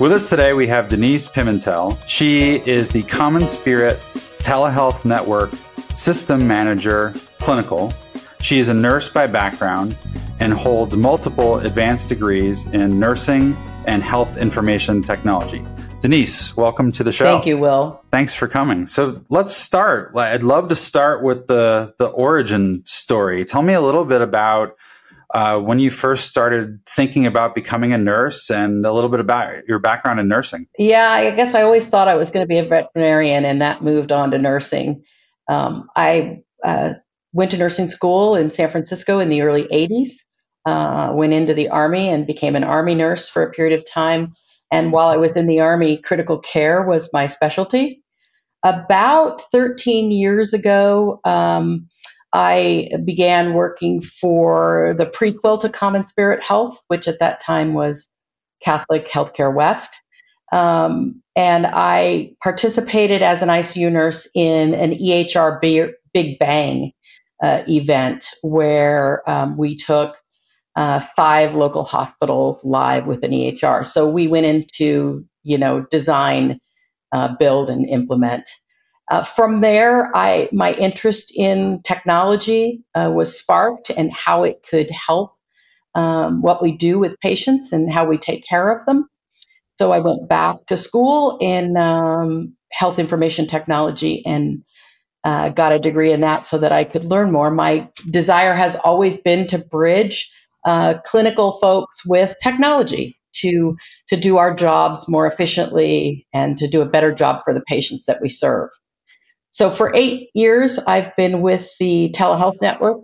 With us today, we have Denise Pimintel. She is the CommonSpirit Telehealth Network System Manager Clinical. She is a nurse by background and holds multiple advanced degrees in nursing and health information technology. Denise, welcome to the show. Thank you, Will. Thanks for coming. So let's start. I'd love to start with the the origin story. Tell me a little bit about uh, when you first started thinking about becoming a nurse and a little bit about your background in nursing. Yeah, I guess I always thought I was going to be a veterinarian, and that moved on to nursing. Um, I uh, went to nursing school in San Francisco in the early 80s, uh, went into the Army and became an Army nurse for a period of time. And while I was in the Army, critical care was my specialty. About 13 years ago, um, I began working for the prequel to CommonSpirit Health, which at that time was Catholic Healthcare West. Um, and I participated as an ICU nurse in an EHR Big Bang uh, event where um, we took uh, five local hospitals live with an EHR. So we went into, you know, design, uh, build, and implement. Uh, from there, I my interest in technology uh, was sparked and how it could help um, what we do with patients and how we take care of them. So I went back to school in um, health information technology and uh, got a degree in that so that I could learn more. My desire has always been to bridge uh, clinical folks with technology to to do our jobs more efficiently and to do a better job for the patients that we serve. So for eight years, I've been with the telehealth network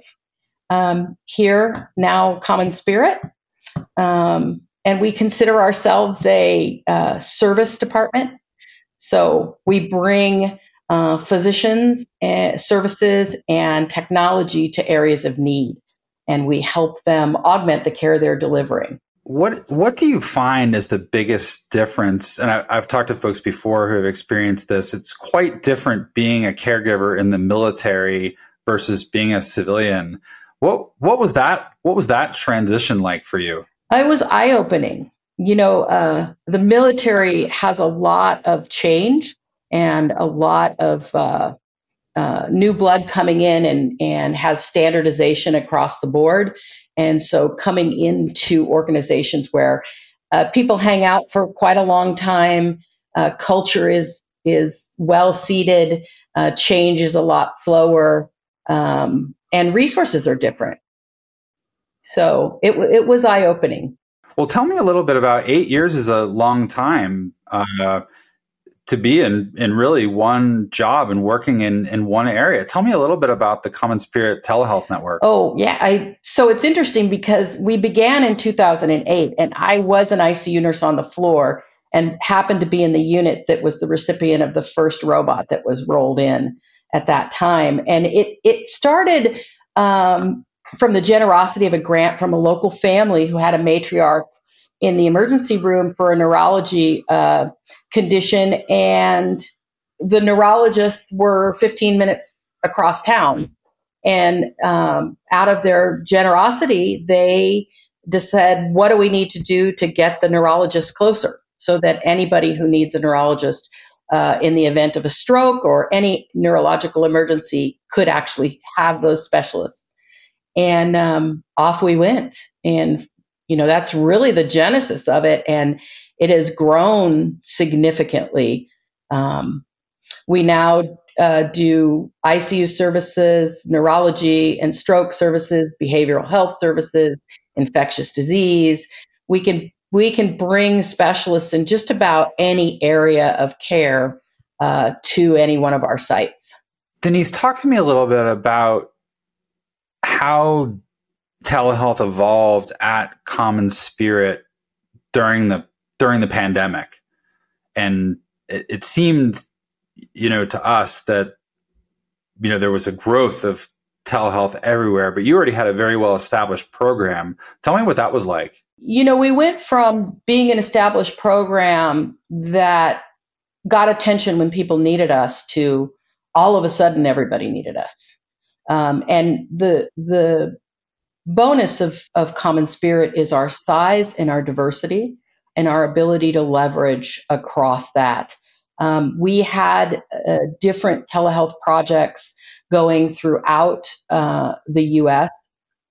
um, here, now CommonSpirit. Um, and we consider ourselves a uh, service department. So we bring uh, physicians, and services, and technology to areas of need, and we help them augment the care they're delivering. What what do you find as the biggest difference? And I, have talked to folks before who have experienced this. It's quite different being a caregiver in the military versus being a civilian. What what was that? What was that transition like for you? It was eye opening. You know, uh, the military has a lot of change and a lot of uh, uh, new blood coming in and and has standardization across the board. And so coming into organizations where uh, people hang out for quite a long time, uh, culture is is well seated, uh, change is a lot slower, um, and resources are different. So it it was eye opening. Well, tell me a little bit about eight years is a long time. Uh, to be in in really one job and working in in one area. Tell me a little bit about the CommonSpirit Telehealth Network. Oh yeah, I so it's interesting because we began in 2008, and I was an ICU nurse on the floor and happened to be in the unit that was the recipient of the first robot that was rolled in at that time, and it it started. Um, from the generosity of a grant from a local family who had a matriarch in the emergency room for a neurology uh, condition, and the neurologists were 15 minutes across town. And um, out of their generosity, they just said, What do we need to do to get the neurologist closer so that anybody who needs a neurologist uh, in the event of a stroke or any neurological emergency could actually have those specialists? And um, off we went. And, you know, that's really the genesis of it. And it has grown significantly. Um, we now uh, do ICU services, neurology and stroke services, behavioral health services, infectious disease. We can we can bring specialists in just about any area of care uh, to any one of our sites. Denise, talk to me a little bit about how telehealth evolved at CommonSpirit during the during the pandemic. And it, it seemed, you know, to us that, you know, there was a growth of telehealth everywhere, but you already had a very well established program. Tell me what that was like. You know, we went from being an established program that got attention when people needed us to all of a sudden everybody needed us. Um, and the the bonus of, of CommonSpirit is our size and our diversity. And our ability to leverage across that. Um, we had uh, different telehealth projects going throughout uh, the U.S.,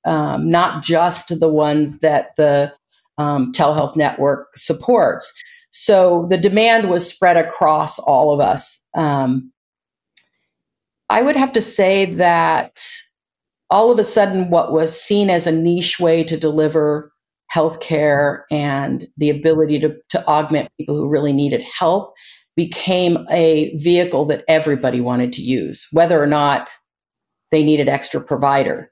um, not just the ones that the um, telehealth network supports. So the demand was spread across all of us. Um, I would have to say that all of a sudden, what was seen as a niche way to deliver healthcare and the ability to, to augment people who really needed help became a vehicle that everybody wanted to use, whether or not they needed extra provider.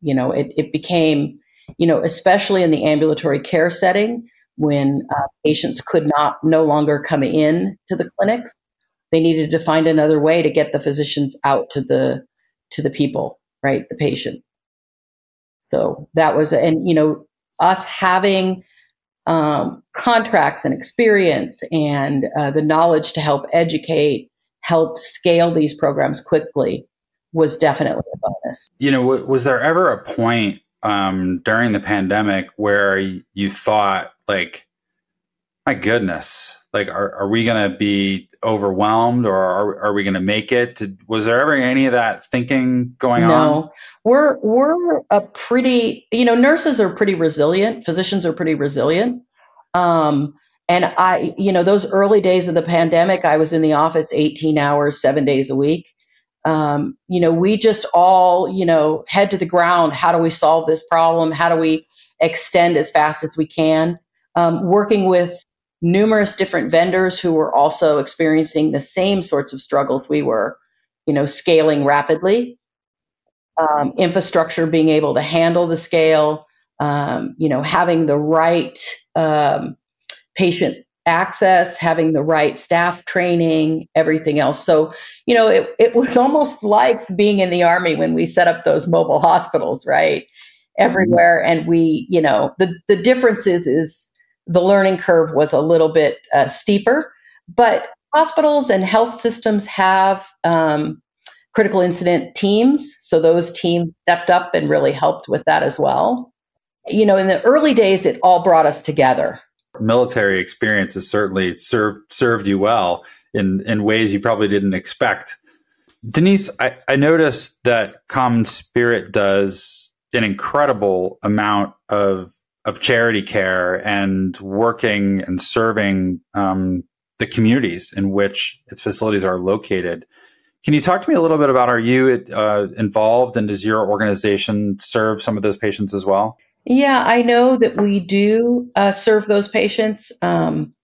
You know, it, it became, you know, especially in the ambulatory care setting when uh, patients could not no longer come in to the clinics, they needed to find another way to get the physicians out to the to the people, right, the patient. So that was, and you know, us having um, contracts and experience and uh, the knowledge to help educate, help scale these programs quickly was definitely a bonus. You know, was there ever a point um, during the pandemic where you thought, like, my goodness, like, are, are we going to be overwhelmed or are, are we going to make it? Was there ever any of that thinking going no. on? No, we're, we're a pretty, you know, nurses are pretty resilient. Physicians are pretty resilient. Um, and I, you know, those early days of the pandemic, I was in the office 18 hours, seven days a week. Um, you know, we just all, you know, head to the ground. How do we solve this problem? How do we extend as fast as we can? Um, working with numerous different vendors who were also experiencing the same sorts of struggles we were, you know, scaling rapidly, um, infrastructure being able to handle the scale, um, you know, having the right um, patient access, having the right staff training, everything else. So, you know, it, it was almost like being in the army when we set up those mobile hospitals, right? Everywhere. And we, you know, the, the difference is, is the learning curve was a little bit uh, steeper, but hospitals and health systems have um, critical incident teams. So those teams stepped up and really helped with that as well. You know, in the early days, it all brought us together. Military experience has certainly served served you well in in ways you probably didn't expect. Denise, I, I noticed that Common Spirit does an incredible amount of of charity care and working and serving um, the communities in which its facilities are located. Can you talk to me a little bit about are you uh, involved and does your organization serve some of those patients as well? Yeah, I know that we do uh, serve those patients. Um,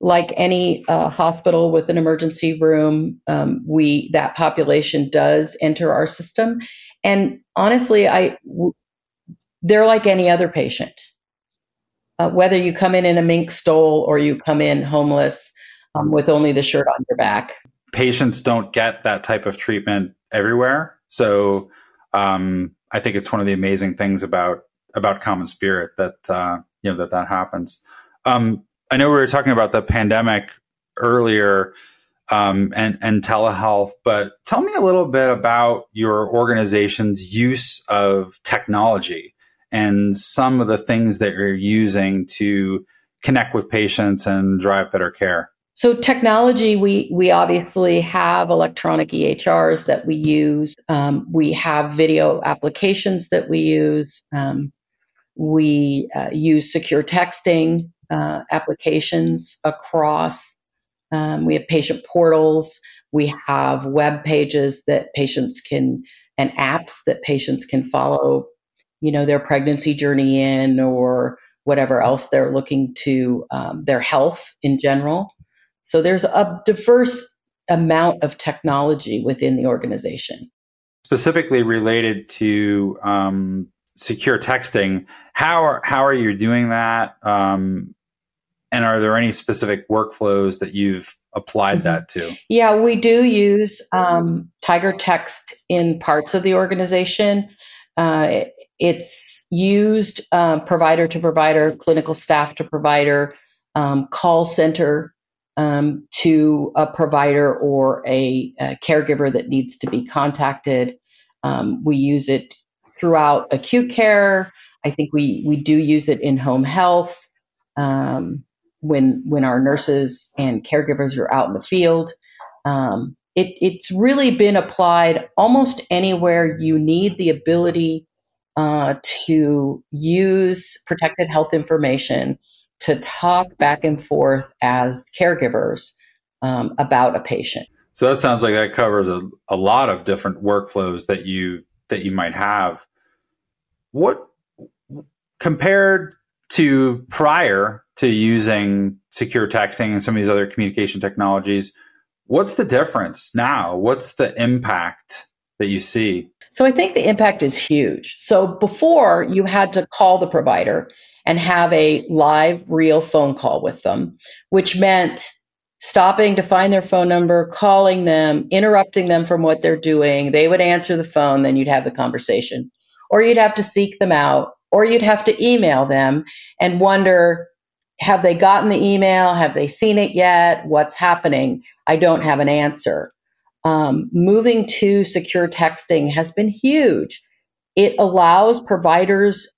like any uh, hospital with an emergency room, um, we that population does enter our system, and honestly, I w- they're like any other patient uh, whether you come in in a mink stole or you come in homeless um, with only the shirt on your back. Patients don't get that type of treatment everywhere, so um, I think it's one of the amazing things about about CommonSpirit that uh, you know that that happens. Um, I know we were talking about the pandemic earlier um, and and telehealth, but tell me a little bit about your organization's use of technology and some of the things that you're using to connect with patients and drive better care? So technology, we we obviously have electronic EHRs that we use. Um, we have video applications that we use. Um, we uh, use secure texting uh, applications across. Um, we have patient portals. We have web pages that patients can and apps that patients can follow you know, their pregnancy journey in or whatever else they're looking to um, their health in general. So there's a diverse amount of technology within the organization. Specifically related to um, secure texting, how are how are you doing that? Um, and are there any specific workflows that you've applied mm-hmm. that to? Yeah, we do use um, TigerText in parts of the organization. Uh, it's used um, provider to provider, clinical staff to provider, um, call center um, to a provider or a, a, caregiver that needs to be contacted. Um, we use it throughout acute care. I think we, we do use it in home health. um, when when our nurses and caregivers are out in the field. Um, it, it's really been applied almost anywhere you need the ability uh, to use protected health information to talk back and forth as caregivers um, about a patient. So that sounds like that covers a, a lot of different workflows that you that you might have. What compared to prior to using secure texting and some of these other communication technologies, what's the difference now? What's the impact that you see? So I think the impact is huge. So before you had to call the provider and have a live real phone call with them, which meant stopping to find their phone number, calling them, interrupting them from what they're doing. They would answer the phone, then you'd have the conversation. Or you'd have to seek them out, or you'd have to email them and wonder have they gotten the email? Have they seen it yet? What's happening? I don't have an answer. Um, moving to secure texting has been huge. It allows providers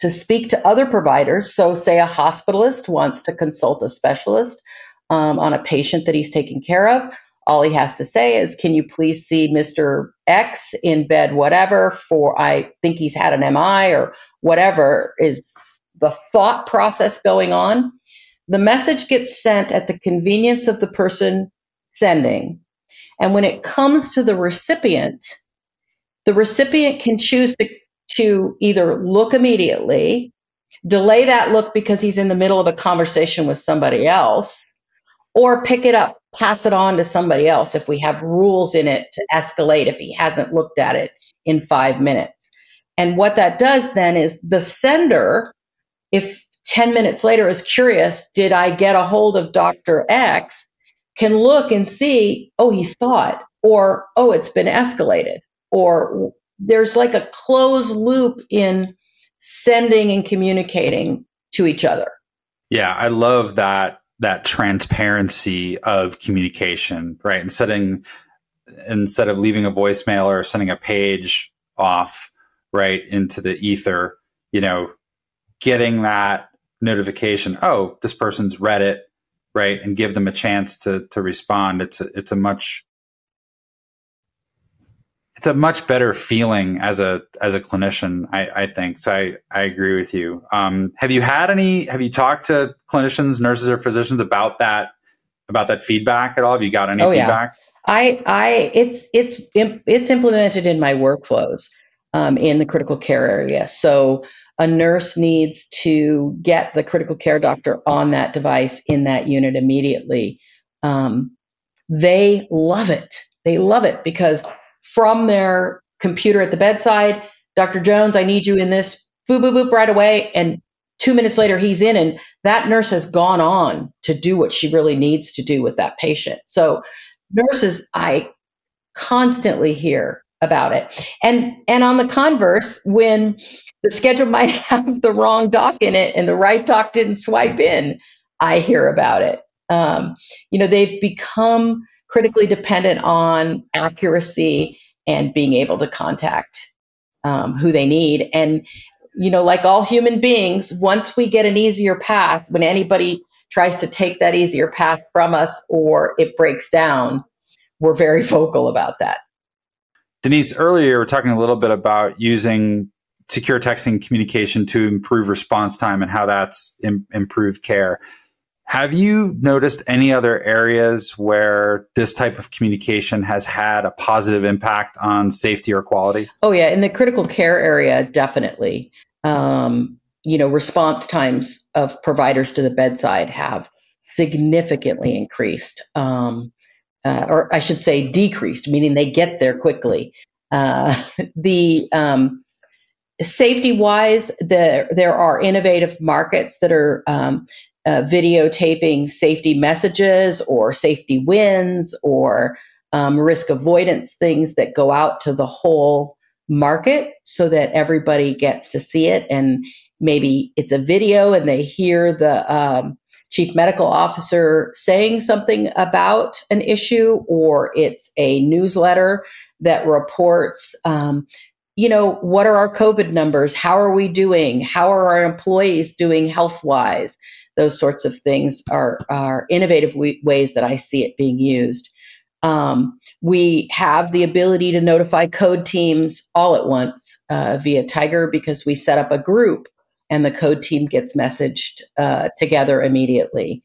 to speak to other providers. So, say a hospitalist wants to consult a specialist um, on a patient that he's taking care of. All he has to say is, Can you please see Mr. X in bed, whatever, for I think he's had an MI or whatever is the thought process going on. The message gets sent at the convenience of the person sending. And when it comes to the recipient, the recipient can choose to, to either look immediately, delay that look because he's in the middle of a conversation with somebody else, or pick it up, pass it on to somebody else if we have rules in it to escalate if he hasn't looked at it in five minutes. And what that does then is the sender, if 10 minutes later is curious, did I get a hold of Dr. X, can look and see, oh, he saw it, or oh, it's been escalated, or there's like a closed loop in sending and communicating to each other. Yeah, I love that that transparency of communication, right? Instead of, instead of leaving a voicemail or sending a page off right into the ether, you know, getting that notification, oh, this person's read it, right, and give them a chance to to respond. It's a, it's a much it's a much better feeling as a as a clinician I, I think. So I, I agree with you. Um, have you had any have you talked to clinicians nurses or physicians about that about that feedback at all? Have you got any oh, feedback? Yeah. I I it's it's it's implemented in my workflows um, in the critical care area so a nurse needs to get the critical care doctor on that device in that unit immediately um, they love it they love it because from their computer at the bedside. Dr. Jones, I need you in this boop, boop, boop right away. And two minutes later, he's in, and that nurse has gone on to do what she really needs to do with that patient. So, nurses, I constantly hear about it. And and on the converse, when the schedule might have the wrong doc in it and the right doc didn't swipe in, I hear about it. Um, you know, they've become critically dependent on accuracy and being able to contact um, who they need. And, you know, like all human beings, once we get an easier path, when anybody tries to take that easier path from us or it breaks down, we're very vocal about that. Denise, earlier we were talking a little bit about using secure texting communication to improve response time and how that's Im- improved care. Have you noticed any other areas where this type of communication has had a positive impact on safety or quality? Oh, yeah. In the critical care area, definitely. Um, you know, response times of providers to the bedside have significantly increased, um, uh, or I should say decreased, meaning they get there quickly. Uh, the um, safety wise, the, there are innovative markets that are um, uh, videotaping safety messages or safety wins or um, risk avoidance things that go out to the whole market so that everybody gets to see it and maybe it's a video and they hear the um, chief medical officer saying something about an issue or it's a newsletter that reports um, you know what are our covid numbers? How are we doing? How are our employees doing health wise those sorts of things are, are innovative w- ways that I see it being used. Um, we have the ability to notify code teams all at once uh, via Tiger because we set up a group and the code team gets messaged uh, together immediately.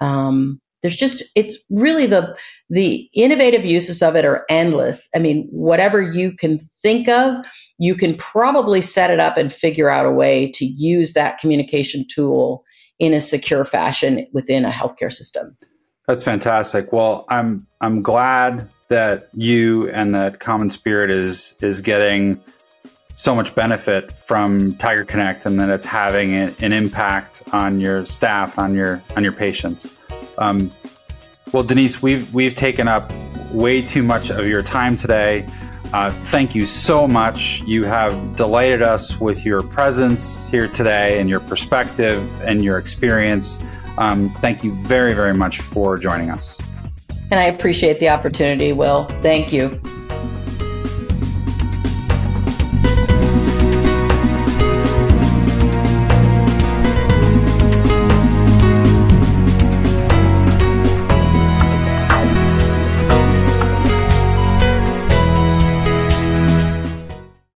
Um, there's just it's really the the innovative uses of it are endless. I mean, whatever you can think of, you can probably set it up and figure out a way to use that communication tool in a secure fashion within a healthcare system. That's fantastic. Well, I'm I'm glad that you and that CommonSpirit is is getting so much benefit from TigerConnect, and that it's having an impact on your staff, on your on your patients. Um, well, Denise, we've we've taken up way too much of your time today. Uh, thank you so much. You have delighted us with your presence here today and your perspective and your experience. Um, thank you very, very much for joining us. And I appreciate the opportunity, Will. Thank you.